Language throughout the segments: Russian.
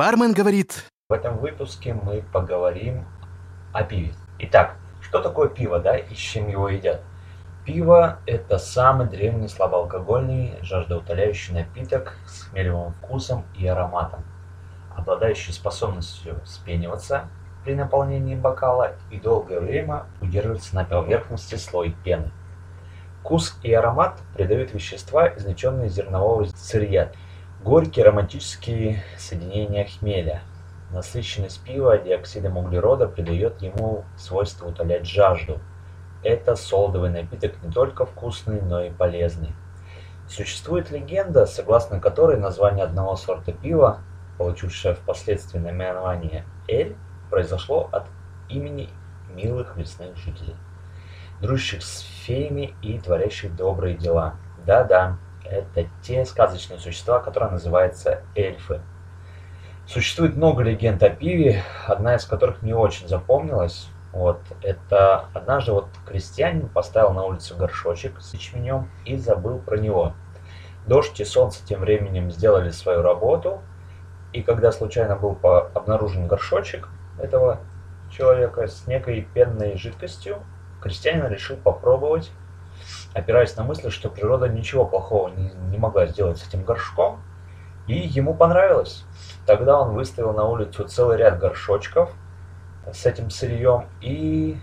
Бармен говорит... В этом выпуске мы поговорим о пиве. Итак, что такое пиво, да, и с чем его едят? Пиво – это самый древний слабоалкогольный жаждоутоляющий напиток с хмелевым вкусом и ароматом, обладающий способностью вспениваться при наполнении бокала и долгое время удерживаться на поверхности слой пены. Вкус и аромат придают вещества, извлеченные из зернового сырья, горькие ароматические соединения хмеля. Насыщенность пива диоксидом углерода придает ему свойство утолять жажду. Это солодовый напиток не только вкусный, но и полезный. Существует легенда, согласно которой название одного сорта пива, получившее впоследствии наименование «Эль», произошло от имени милых лесных жителей дружащих с феями и творящих добрые дела. Да-да, это те сказочные существа, которые называются эльфы. Существует много легенд о пиве, одна из которых мне очень запомнилась. Вот, это однажды вот крестьянин поставил на улицу горшочек с ячменем и забыл про него. Дождь и солнце тем временем сделали свою работу, и когда случайно был обнаружен горшочек этого человека с некой пенной жидкостью, крестьянин решил попробовать, опираясь на мысль, что природа ничего плохого не, не могла сделать с этим горшком, и ему понравилось. Тогда он выставил на улицу целый ряд горшочков с этим сырьем и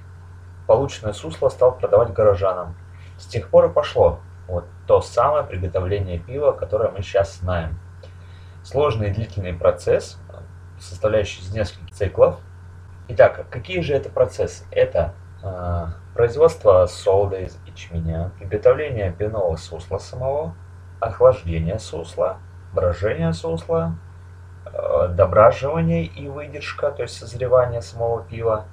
полученное сусло стал продавать горожанам. С тех пор и пошло вот то самое приготовление пива, которое мы сейчас знаем. Сложный и длительный процесс, состоящий из нескольких циклов. Итак, какие же это процессы? Это а, производство из ячменя, приготовление пивного сусла самого, охлаждение сусла, брожение сусла, э, дображивание и выдержка, то есть созревание самого пива,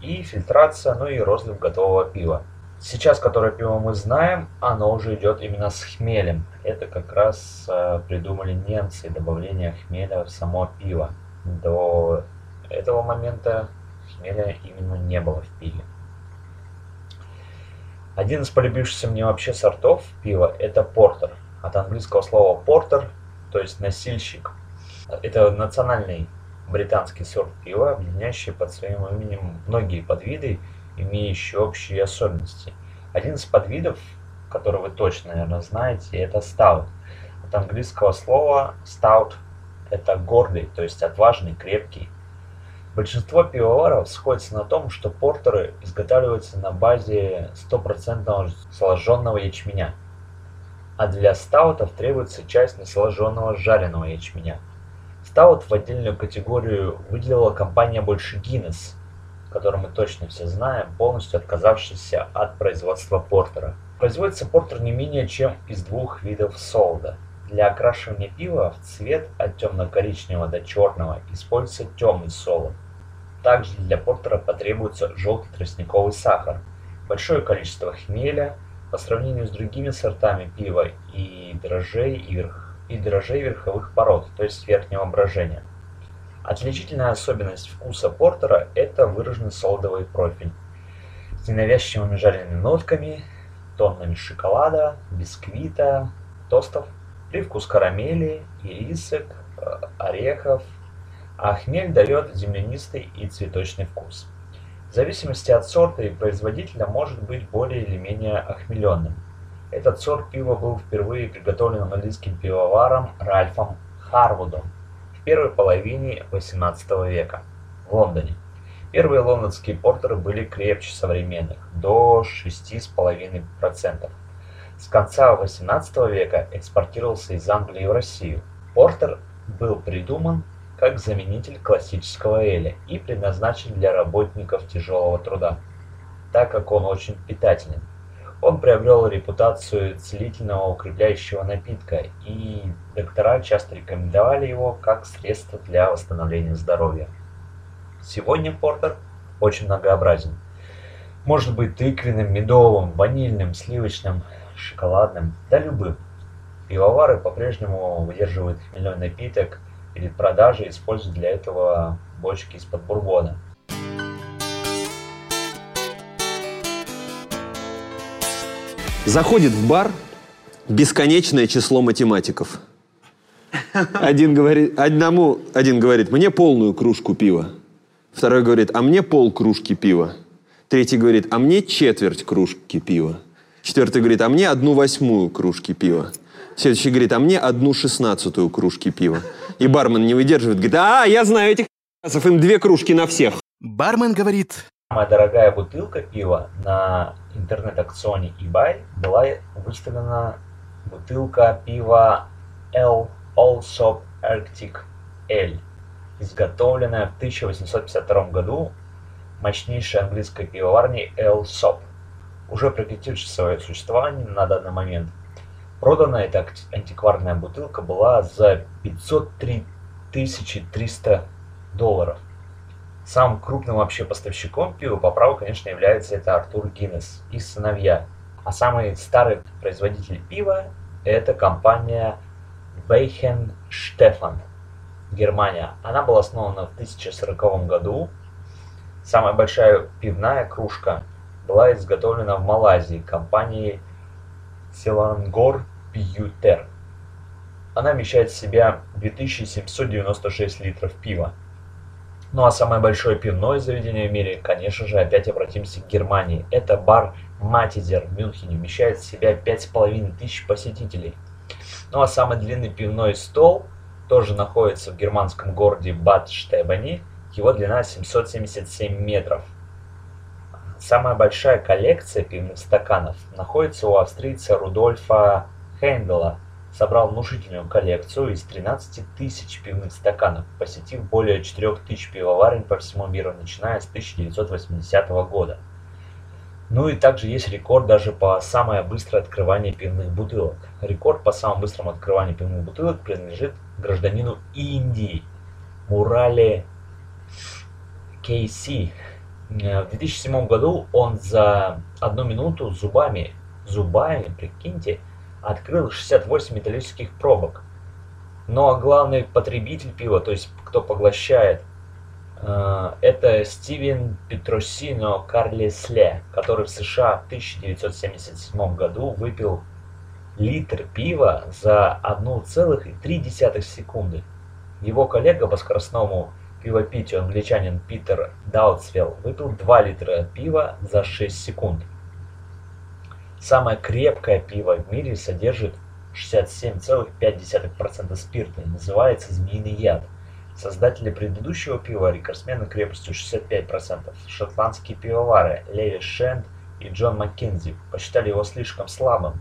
и фильтрация, ну и розлив готового пива. Сейчас, которое пиво мы знаем, оно уже идет именно с хмелем. Это как раз э, придумали немцы, добавление хмеля в само пиво. До этого момента хмеля именно не было в пиве. Один из полюбившихся мне вообще сортов пива – это портер. От английского слова портер, то есть носильщик. Это национальный британский сорт пива, объединяющий под своим именем многие подвиды, имеющие общие особенности. Один из подвидов, который вы точно, наверное, знаете, это стаут. От английского слова stout – это гордый, то есть отважный, крепкий. Большинство пивоваров сходятся на том, что портеры изготавливаются на базе стопроцентного сложенного ячменя, а для стаутов требуется часть несложенного жареного ячменя. Стаут в отдельную категорию выделила компания больше Guinness, которую мы точно все знаем, полностью отказавшаяся от производства портера. Производится портер не менее чем из двух видов солода. Для окрашивания пива в цвет от темно-коричневого до черного используется темный солод. Также для портера потребуется желтый тростниковый сахар, большое количество хмеля по сравнению с другими сортами пива и дрожжей и, верх, и дрожжей верховых пород, то есть верхнего брожения. Отличительная особенность вкуса портера – это выраженный солодовый профиль с ненавязчивыми жареными нотками, тоннами шоколада, бисквита, тостов, привкус карамели, ирисок, э, орехов, а хмель дает землянистый и цветочный вкус. В зависимости от сорта и производителя может быть более или менее охмеленным. Этот сорт пива был впервые приготовлен английским пивоваром Ральфом Харвудом в первой половине XVIII века в Лондоне. Первые лондонские портеры были крепче современных, до 6,5%. С конца XVIII века экспортировался из Англии в Россию. Портер был придуман как заменитель классического эля и предназначен для работников тяжелого труда, так как он очень питателен. Он приобрел репутацию целительного укрепляющего напитка, и доктора часто рекомендовали его как средство для восстановления здоровья. Сегодня портер очень многообразен. Может быть тыквенным, медовым, ванильным, сливочным, шоколадным, да любым. Пивовары по-прежнему выдерживают хмельной напиток – перед продажей используют для этого бочки из-под бурбона. Заходит в бар бесконечное число математиков. Один говорит, одному, один говорит, мне полную кружку пива. Второй говорит, а мне пол кружки пива. Третий говорит, а мне четверть кружки пива. Четвертый говорит, а мне одну восьмую кружки пива. Следующий говорит, а мне одну шестнадцатую кружки пива. И бармен не выдерживает, говорит, а, я знаю этих им две кружки на всех. Бармен говорит, Самая дорогая бутылка пива на интернет-акционе eBay была выставлена бутылка пива L Allsop Arctic L, изготовленная в 1852 году мощнейшей английской пивоварней Allsop, уже прекратившей свое существование на данный момент. Продана эта антикварная бутылка была за 503 300 долларов – Самым крупным вообще поставщиком пива по праву, конечно, является это Артур Гиннес и сыновья. А самый старый производитель пива – это компания Weichen Stefan, Германия. Она была основана в 1040 году. Самая большая пивная кружка была изготовлена в Малайзии компанией Селангор Пьютер. Она вмещает в себя 2796 литров пива. Ну а самое большое пивное заведение в мире, конечно же, опять обратимся к Германии. Это бар Матизер в Мюнхене, вмещает в себя 5,5 тысяч посетителей. Ну а самый длинный пивной стол тоже находится в германском городе Бад Штебани. Его длина 777 метров. Самая большая коллекция пивных стаканов находится у австрийца Рудольфа Хейндела – собрал внушительную коллекцию из 13 тысяч пивных стаканов, посетив более 4 тысяч пивоварен по всему миру, начиная с 1980 года. Ну и также есть рекорд даже по самое быстрое открывание пивных бутылок. Рекорд по самому быстрому открыванию пивных бутылок принадлежит гражданину Индии Мурале Кейси. В 2007 году он за одну минуту зубами, зубами, прикиньте, открыл 68 металлических пробок. Но главный потребитель пива, то есть кто поглощает, э, это Стивен Петросино Карлесле, который в США в 1977 году выпил литр пива за 1,3 секунды. Его коллега по скоростному пивопитию, англичанин Питер Даутсвелл, выпил 2 литра пива за 6 секунд. Самое крепкое пиво в мире содержит 67,5% спирта и называется «Змеиный яд». Создатели предыдущего пива, рекордсмены крепостью 65%, шотландские пивовары Леви Шенд и Джон Маккензи, посчитали его слишком слабым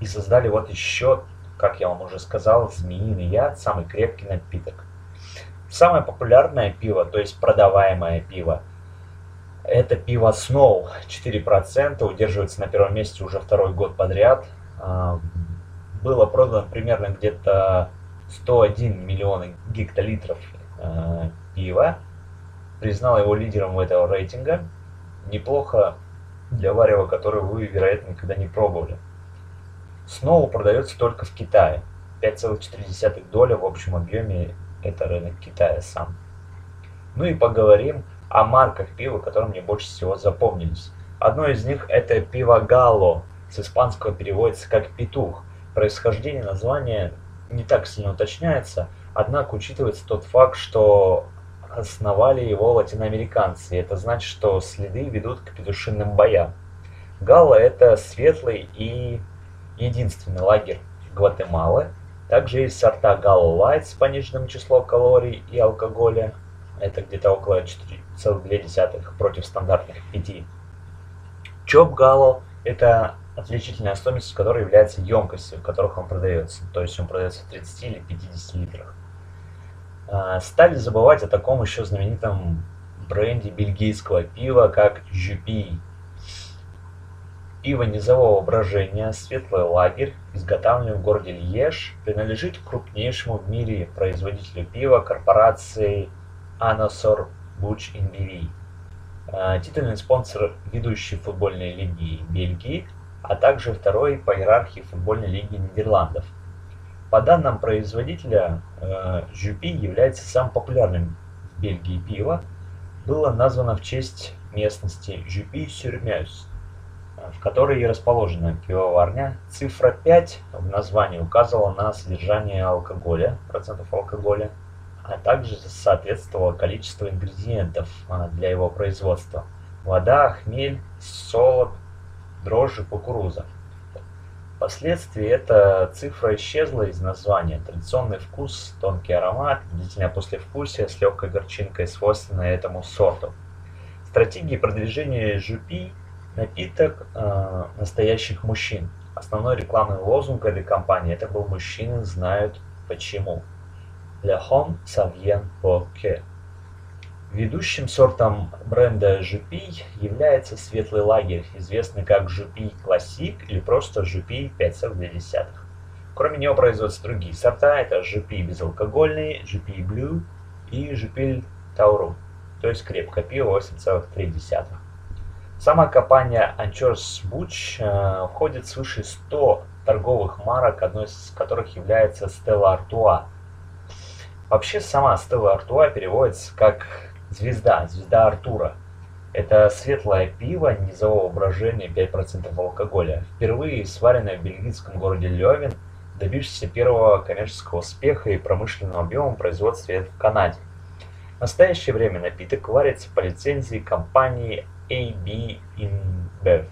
и создали вот еще, как я вам уже сказал, «Змеиный яд» – самый крепкий напиток. Самое популярное пиво, то есть продаваемое пиво – это пиво Snow, 4%, удерживается на первом месте уже второй год подряд. А, было продано примерно где-то 101 миллион гектолитров а, пива. Признал его лидером этого рейтинга. Неплохо для варева, которое вы, вероятно, никогда не пробовали. Snow продается только в Китае. 5,4 доля в общем объеме это рынок Китая сам. Ну и поговорим о марках пива, которые мне больше всего запомнились. Одно из них это пиво Галло, с испанского переводится как петух. Происхождение названия не так сильно уточняется, однако учитывается тот факт, что основали его латиноамериканцы. Это значит, что следы ведут к петушиным боям. Галла – это светлый и единственный лагерь Гватемалы. Также есть сорта Галла Лайт с пониженным числом калорий и алкоголя. Это где-то около 4, 0,2 против стандартных 5. Чоп Гало – это отличительная особенность, которая является емкостью, в которых он продается. То есть он продается в 30 или 50 литрах. А, стали забывать о таком еще знаменитом бренде бельгийского пива, как Жюпи. Пиво низового брожения «Светлый лагерь», изготовленное в городе Льеж, принадлежит крупнейшему в мире производителю пива корпорации Анасор Буч. А, титульный спонсор ведущей футбольной лиги Бельгии, а также второй по иерархии футбольной лиги Нидерландов. По данным производителя, Жюпи является самым популярным в Бельгии пиво. Было названо в честь местности Жюпи-Сюрмёс. В которой и расположена пивоварня. Цифра 5 в названии указывала на содержание алкоголя, процентов алкоголя, а также соответствовало количество ингредиентов а, для его производства. Вода, хмель, солод, дрожжи, кукуруза. Впоследствии эта цифра исчезла из названия. Традиционный вкус, тонкий аромат, длительное послевкусие с легкой горчинкой, свойственное этому сорту. Стратегии продвижения жупи – напиток э, настоящих мужчин. Основной рекламный лозунг этой компании – это был «Мужчины знают почему». Le homme ça vient pour que. Ведущим сортом бренда Жупи является светлый лагерь, известный как Жупи Классик или просто Жупи 5,2. Кроме него производятся другие сорта, это Жупи безалкогольный, Жупи Блю и Жупи Тауру, то есть крепкое пиво 8,3. Сама компания Anchors Butch э, входит свыше 100 торговых марок, одной из которых является Stella Artois. Вообще сама Stella Artois переводится как Звезда, звезда Артура. Это светлое пиво низового брожения 5% алкоголя. Впервые сваренное в бельгийском городе Левин, добившееся первого коммерческого успеха и промышленного объема производства в Канаде. В настоящее время напиток варится по лицензии компании AB InBev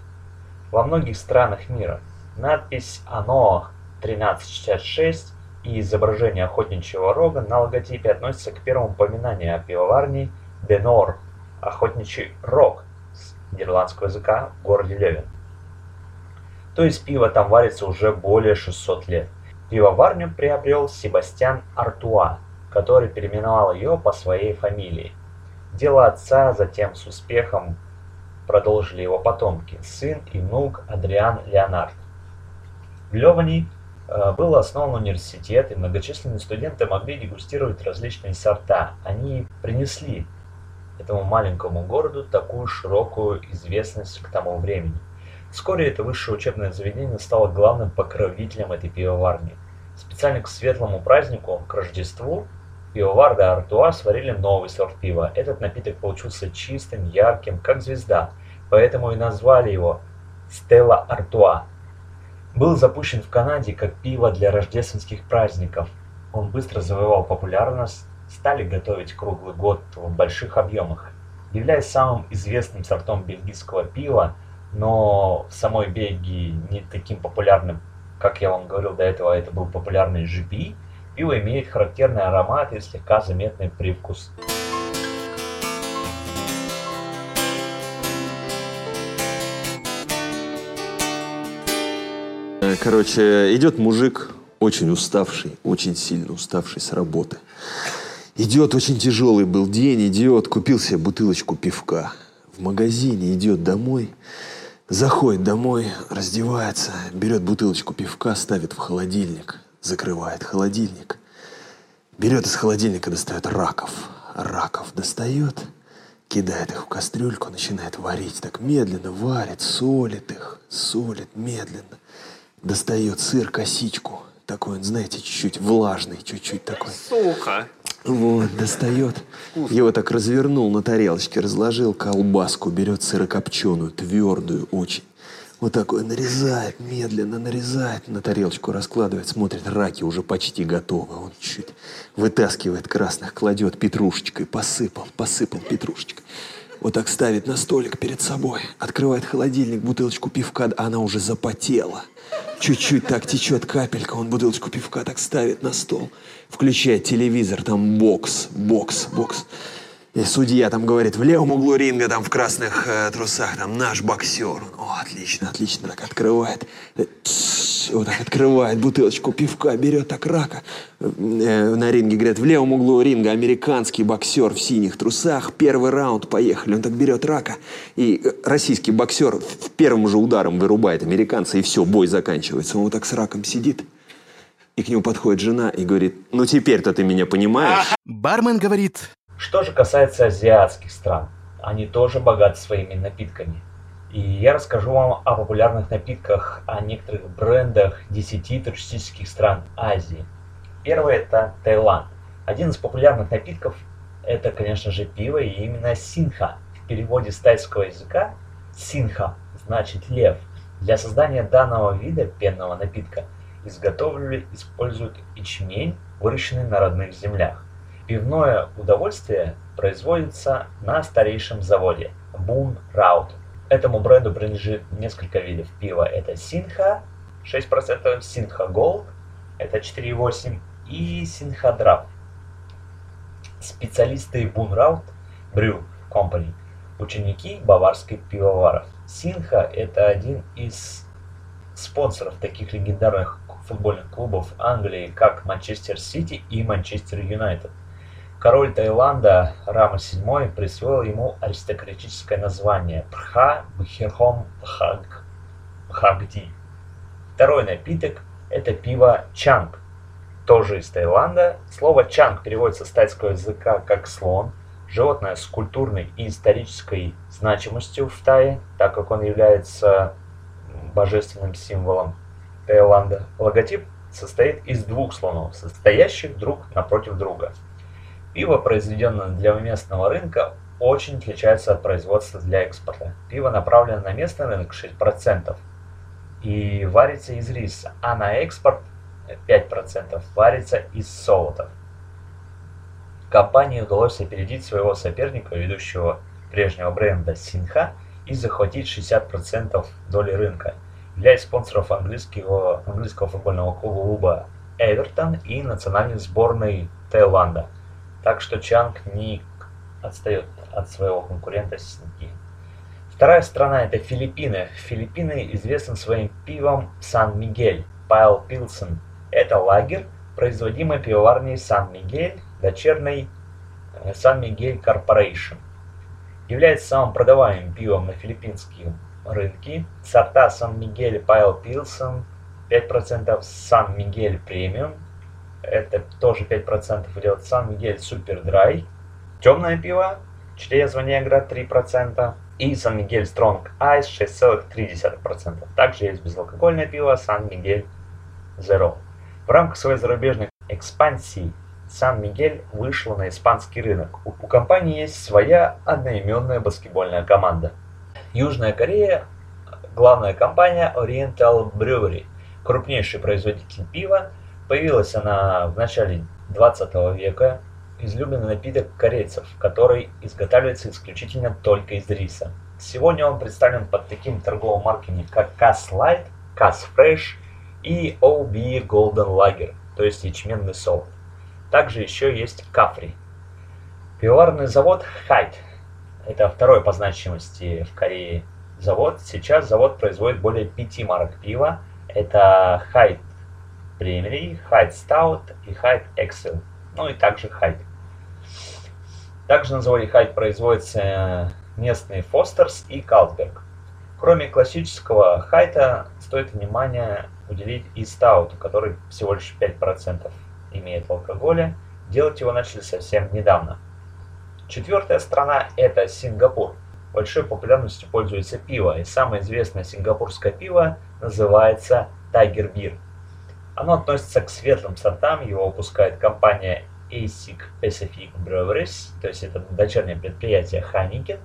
во многих странах мира. Надпись «Оно 1366» и изображение охотничьего рога на логотипе относятся к первому упоминанию о пивоварне Денор, охотничий рог с нидерландского языка в городе Левин. То есть пиво там варится уже более 600 лет. Пивоварню приобрел Себастьян Артуа, который переименовал ее по своей фамилии. Дело отца затем с успехом продолжили его потомки, сын и внук Адриан Леонард. В Левани э, был основан университет, и многочисленные студенты могли дегустировать различные сорта. Они принесли этому маленькому городу такую широкую известность к тому времени. Вскоре это высшее учебное заведение стало главным покровителем этой пивоварни. Специально к светлому празднику, к Рождеству, пивоварды Артуа сварили новый сорт пива. Этот напиток получился чистым, ярким, как звезда, поэтому и назвали его Стелла Артуа. Был запущен в Канаде как пиво для рождественских праздников. Он быстро завоевал популярность стали готовить круглый год в больших объемах. Являясь самым известным сортом бельгийского пива, но в самой Бельгии не таким популярным, как я вам говорил до этого, это был популярный GP, пиво имеет характерный аромат и слегка заметный привкус. Короче, идет мужик, очень уставший, очень сильно уставший с работы. Идет, очень тяжелый был день, идет, купил себе бутылочку пивка. В магазине идет домой, заходит домой, раздевается, берет бутылочку пивка, ставит в холодильник, закрывает холодильник. Берет из холодильника, достает раков. Раков достает, кидает их в кастрюльку, начинает варить. Так медленно варит, солит их, солит медленно. Достает сыр, косичку. Такой он, знаете, чуть-чуть влажный, чуть-чуть такой. Сука. Вот, достает. Его так развернул на тарелочке, разложил колбаску, берет сырокопченую, твердую очень. Вот такой нарезает, медленно нарезает, на тарелочку раскладывает, смотрит, раки уже почти готовы. Он чуть вытаскивает красных, кладет петрушечкой, посыпал, посыпал петрушечкой. Вот так ставит на столик перед собой, открывает холодильник, бутылочку пивка, а она уже запотела. Чуть-чуть так течет капелька, он бутылочку пивка так ставит на стол, включает телевизор, там бокс, бокс, бокс. И судья там говорит, в левом углу ринга, там в красных э, трусах, там наш боксер. О, отлично, отлично, так открывает. Э, вот так открывает бутылочку пивка, берет так рака. Э, на ринге, говорят, в левом углу ринга американский боксер в синих трусах. Первый раунд, поехали. Он так берет рака. И э, российский боксер в первым же ударом вырубает американца, и все, бой заканчивается. Он вот так с раком сидит. И к нему подходит жена и говорит, ну теперь-то ты меня понимаешь? Бармен говорит, что же касается азиатских стран, они тоже богаты своими напитками. И я расскажу вам о популярных напитках, о некоторых брендах 10 туристических стран Азии. Первое это Таиланд. Один из популярных напитков это, конечно же, пиво и именно синха. В переводе с тайского языка синха значит лев. Для создания данного вида пенного напитка изготовили используют ячмень, выращенный на родных землях. Пивное удовольствие производится на старейшем заводе Boon Rout. Этому бренду принадлежит несколько видов пива. Это Синха 6%, Синха Gold это 4,8 и Синха Drap. Специалисты Boon Rout Brew Company ученики баварских пивоваров. Синха – это один из спонсоров таких легендарных футбольных клубов Англии, как Манчестер Сити и Манчестер Юнайтед. Король Таиланда Рама VII присвоил ему аристократическое название Пха Бхирхом Пхаг Пхагди. Второй напиток – это пиво Чанг, тоже из Таиланда. Слово Чанг переводится с тайского языка как «слон», животное с культурной и исторической значимостью в Тае, так как он является божественным символом Таиланда. Логотип состоит из двух слонов, состоящих друг напротив друга. Пиво, произведенное для местного рынка, очень отличается от производства для экспорта. Пиво направлено на местный рынок 6% и варится из риса, а на экспорт 5% варится из солотов. Компании удалось опередить своего соперника, ведущего прежнего бренда Синха, и захватить 60% доли рынка, являясь спонсором английского, английского футбольного клуба Эвертон и национальной сборной Таиланда. Так что Чанг не отстает от своего конкурента Синхи. Вторая страна это Филиппины. Филиппины известны своим пивом Сан-Мигель, Пайл Пилсен. Это лагер, производимый пивоварней San Miguel дочерной San Miguel Corporation. Является самым продаваемым пивом на филиппинском рынке. Сорта San Miguel Pale Pilsen 5%, San Miguel Premium, это тоже 5% идет, San Miguel Super Dry, темное пиво, Cerveza Negra 3%, и San Miguel Strong Ice 6,3%. Также есть безалкогольное пиво San Miguel Zero. В рамках своей зарубежной экспансии Сан-Мигель вышла на испанский рынок. У, у компании есть своя одноименная баскетбольная команда. Южная Корея, главная компания Oriental Brewery, крупнейший производитель пива. Появилась она в начале 20 века. Излюбленный напиток корейцев, который изготавливается исключительно только из риса. Сегодня он представлен под такими торговыми марками, как Cass Light, Cass Fresh и OB Golden Lager, то есть ячменный солод. Также еще есть Кафри. Пивоварный завод Хайт. Это второй по значимости в Корее завод. Сейчас завод производит более пяти марок пива. Это Хайт Премери, Хайт Стаут и Хайт Excel. Ну и также Хайт. Также на заводе Хайт производятся местные Фостерс и Калсберг. Кроме классического Хайта, стоит внимание уделить и Стауту, который всего лишь 5% имеет в алкоголе. Делать его начали совсем недавно. Четвертая страна – это Сингапур. Большой популярностью пользуется пиво, и самое известное сингапурское пиво называется Tiger Beer. Оно относится к светлым сортам, его выпускает компания ASIC Pacific Breweries, то есть это дочернее предприятие Heineken.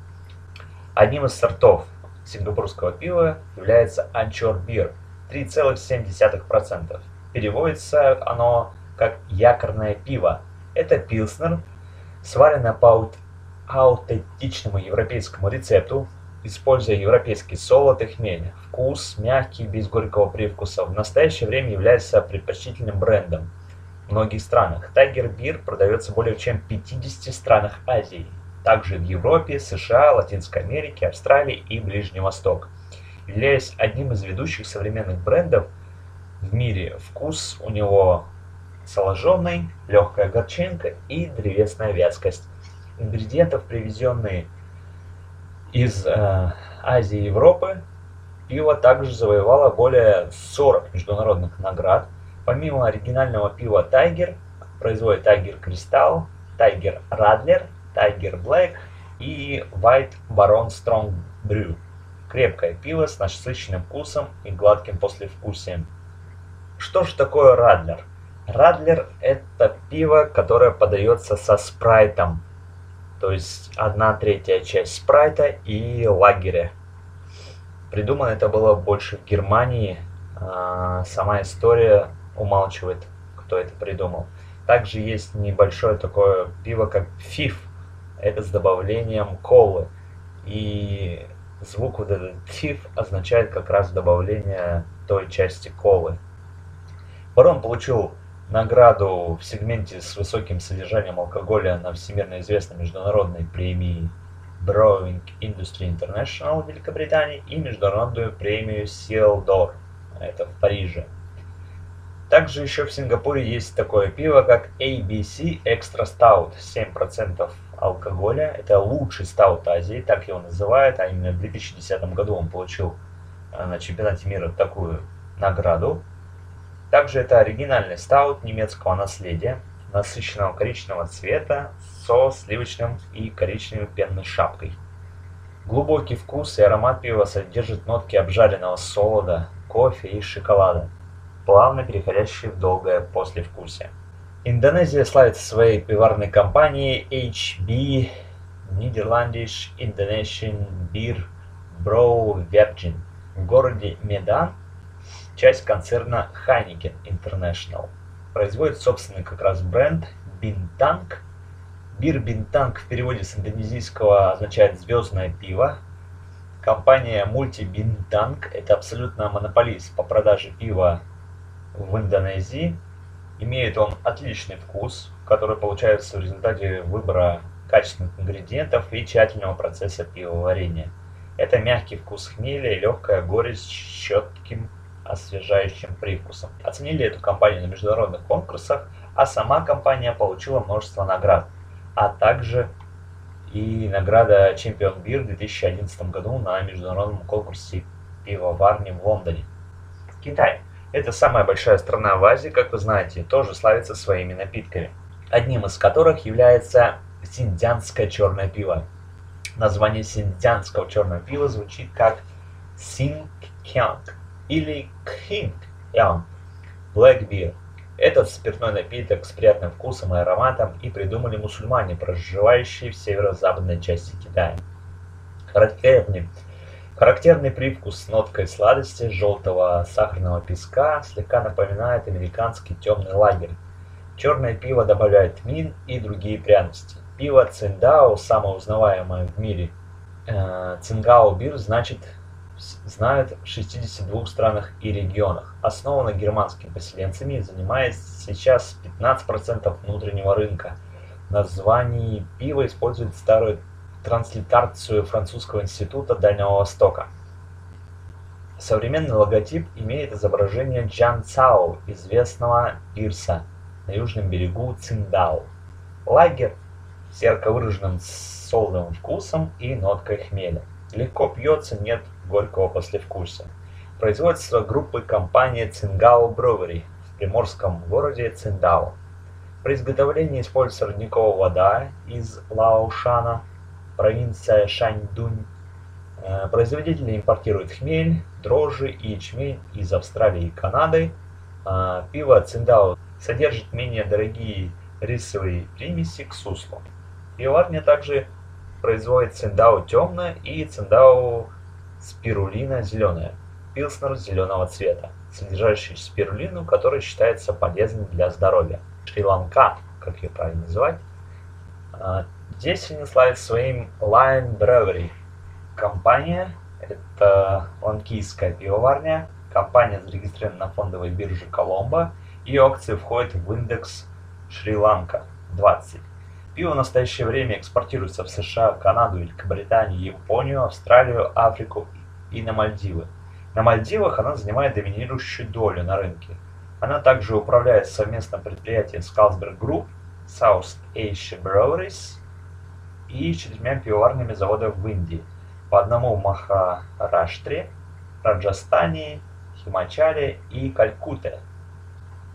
Одним из сортов сингапурского пива является Anchor Beer 3,7%. Переводится оно как якорное пиво. Это пилснер, сваренное по аутентичному европейскому рецепту, используя европейский солод и хмель. Вкус мягкий, без горького привкуса. В настоящее время является предпочтительным брендом в многих странах. Tiger Beer продается более чем в 50 странах Азии. Также в Европе, США, Латинской Америке, Австралии и Ближний Восток. Являясь одним из ведущих современных брендов в мире, вкус у него соложенный, легкая горчинка и древесная вязкость. Ингредиентов, привезенные из э, Азии и Европы, пиво также завоевало более 40 международных наград. Помимо оригинального пива Tiger, производит Tiger Crystal, Tiger Radler, Tiger Black и White Baron Strong Brew. Крепкое пиво с насыщенным вкусом и гладким послевкусием. Что же такое Radler? Радлер – это пиво, которое подается со спрайтом. То есть одна третья часть спрайта и лагеря. Придумано это было больше в Германии. А, сама история умалчивает, кто это придумал. Также есть небольшое такое пиво, как фиф. Это с добавлением колы. И звук вот этот фиф означает как раз добавление той части колы. Барон получил награду в сегменте с высоким содержанием алкоголя на всемирно известной международной премии Brewing Industry International в Великобритании и международную премию Ciel d'Or, это в Париже. Также еще в Сингапуре есть такое пиво, как ABC Extra Stout, 7% алкоголя. Это лучший стаут Азии, так его называют, а именно в 2010 году он получил э, на чемпионате мира такую награду. Также это оригинальный стаут немецкого наследия, насыщенного коричневого цвета со сливочным и коричневой пенной шапкой. Глубокий вкус и аромат пива содержит нотки обжаренного солода, кофе и шоколада, плавно переходящие в долгое послевкусие. Индонезия славится своей пиварной компанией HB Netherlandish Indonesian Beer Brew Virgin в городе Медан часть концерна Heineken International. Производит собственный как раз бренд Bintang. Бир Bintang в переводе с индонезийского означает «звездное пиво». Компания Multi Bintang – это абсолютно монополист по продаже пива в Индонезии. Имеет он отличный вкус, который получается в результате выбора качественных ингредиентов и тщательного процесса пивоварения. Это мягкий вкус хмеля и легкая горечь с четким освежающим привкусом. Оценили эту компанию на международных конкурсах, а сама компания получила множество наград, а также и награда Чемпион Бир в 2011 году на международном конкурсе пивоварни в Лондоне. Китай. Это самая большая страна в Азии, как вы знаете, тоже славится своими напитками, одним из которых является синдзянское черное пиво. Название синдзянского черного пива звучит как Синг-кянг или King Young Black Beer. Этот спиртной напиток с приятным вкусом и ароматом и придумали мусульмане, проживающие в северо-западной части Китая. Характерный, характерный привкус с ноткой сладости желтого сахарного песка слегка напоминает американский темный лагерь. Черное пиво добавляет мин и другие пряности. Пиво Циндао, самое узнаваемое в мире. Э, Цингао бир значит знают в 62 странах и регионах. Основана германскими поселенцами и занимает сейчас 15% внутреннего рынка. Название пива использует старую транслитерацию французского института Дальнего Востока. Современный логотип имеет изображение Джан Цао, известного пирса на южном берегу Циндао. Лагерь с ярко выраженным солодовым вкусом и ноткой хмеля. Легко пьется, нет горького послевкусия. Производство группы компании Цингао Brewery в приморском городе Циндао. При изготовлении используется родниковая вода из Лаошана, провинция Шаньдунь. Э, производители импортируют хмель, дрожжи и ячмень из Австралии и Канады. Э, пиво Циндао содержит менее дорогие рисовые примеси к суслу. Пивоварня также производит циндао темное и циндао спирулина зеленая, пилснер зеленого цвета, содержащий спирулину, который считается полезным для здоровья. Шри-Ланка, как ее правильно называть. А, здесь славятся своим Lion Brewery. Компания, это ланкийская пивоварня, компания зарегистрирована на фондовой бирже Коломбо, ее акции входят в индекс Шри-Ланка 20. Пиво в настоящее время экспортируется в США, Канаду, Великобританию, Японию, Австралию, Африку и на Мальдивы. На Мальдивах она занимает доминирующую долю на рынке. Она также управляет совместным предприятием Carlsberg Group, South Asia Breweries и четырьмя пивоварными заводами в Индии, по одному в Махараштре, Раджастане, Химачале и Калькутте.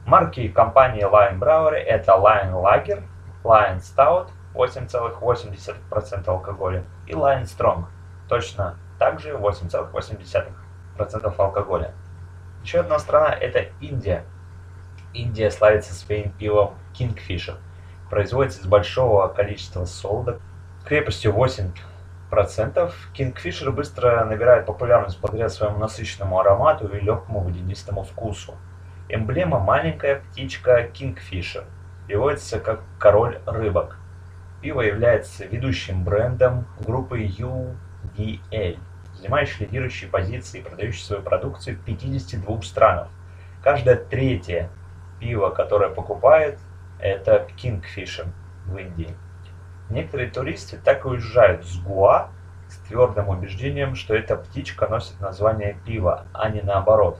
Марки компании Lion Brewery это Lion Lager, Lion Stout 8,8% алкоголя и Lion Strong, точно также 8,8% алкоголя. Еще одна страна это Индия. Индия славится своим пивом Kingfisher. Производится из большого количества солода крепостью 8 процентов. Kingfisher быстро набирает популярность благодаря своему насыщенному аромату и легкому водянистому вкусу. Эмблема маленькая птичка Kingfisher. Переводится как король рыбок. Пиво является ведущим брендом группы UDL, занимающей лидирующие позиции и продающей свою продукцию в 52 странах. Каждое третье пиво, которое покупает, это Kingfisher в Индии. Некоторые туристы так и уезжают с Гуа с твердым убеждением, что эта птичка носит название пива, а не наоборот.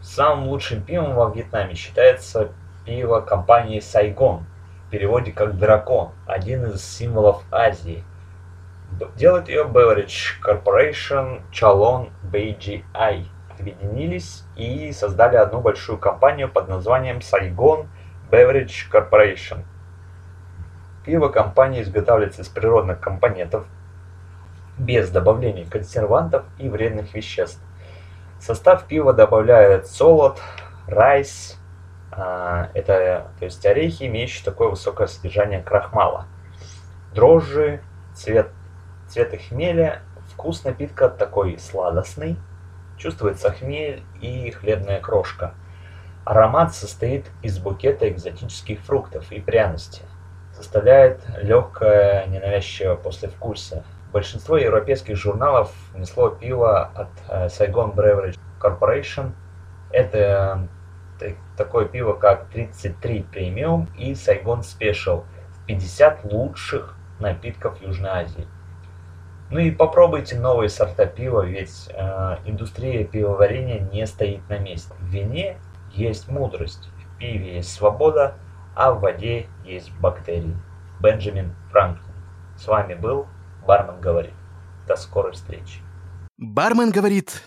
Самым лучшим пивом во Вьетнаме считается пиво компании Сайгон, в переводе как дракон, один из символов Азии. Делает ее Beverage Corporation Chalon BGI. Объединились и создали одну большую компанию под названием Saigon Beverage Corporation. Пиво компании изготавливается из природных компонентов, без добавления консервантов и вредных веществ. В состав пива добавляют солод, райс, это то есть орехи, имеющие такое высокое содержание крахмала, дрожжи, цвет, цвет хмеля, вкус напитка такой сладостный, чувствуется хмель и хлебная крошка. Аромат состоит из букета экзотических фруктов и пряностей. Составляет легкое ненавязчивое послевкусие. Большинство европейских журналов внесло пиво от э, Saigon Beverage Corporation. Это такое пиво, как 33 Premium и Saigon Special в 50 лучших напитков Южной Азии. Ну и попробуйте новые сорта пива, ведь э, индустрия пивоварения не стоит на месте. В вине есть мудрость, в пиве есть свобода, а в воде есть бактерии. Бенджамин Франклин. С вами был Бармен говорит. До скорой встречи. Бармен говорит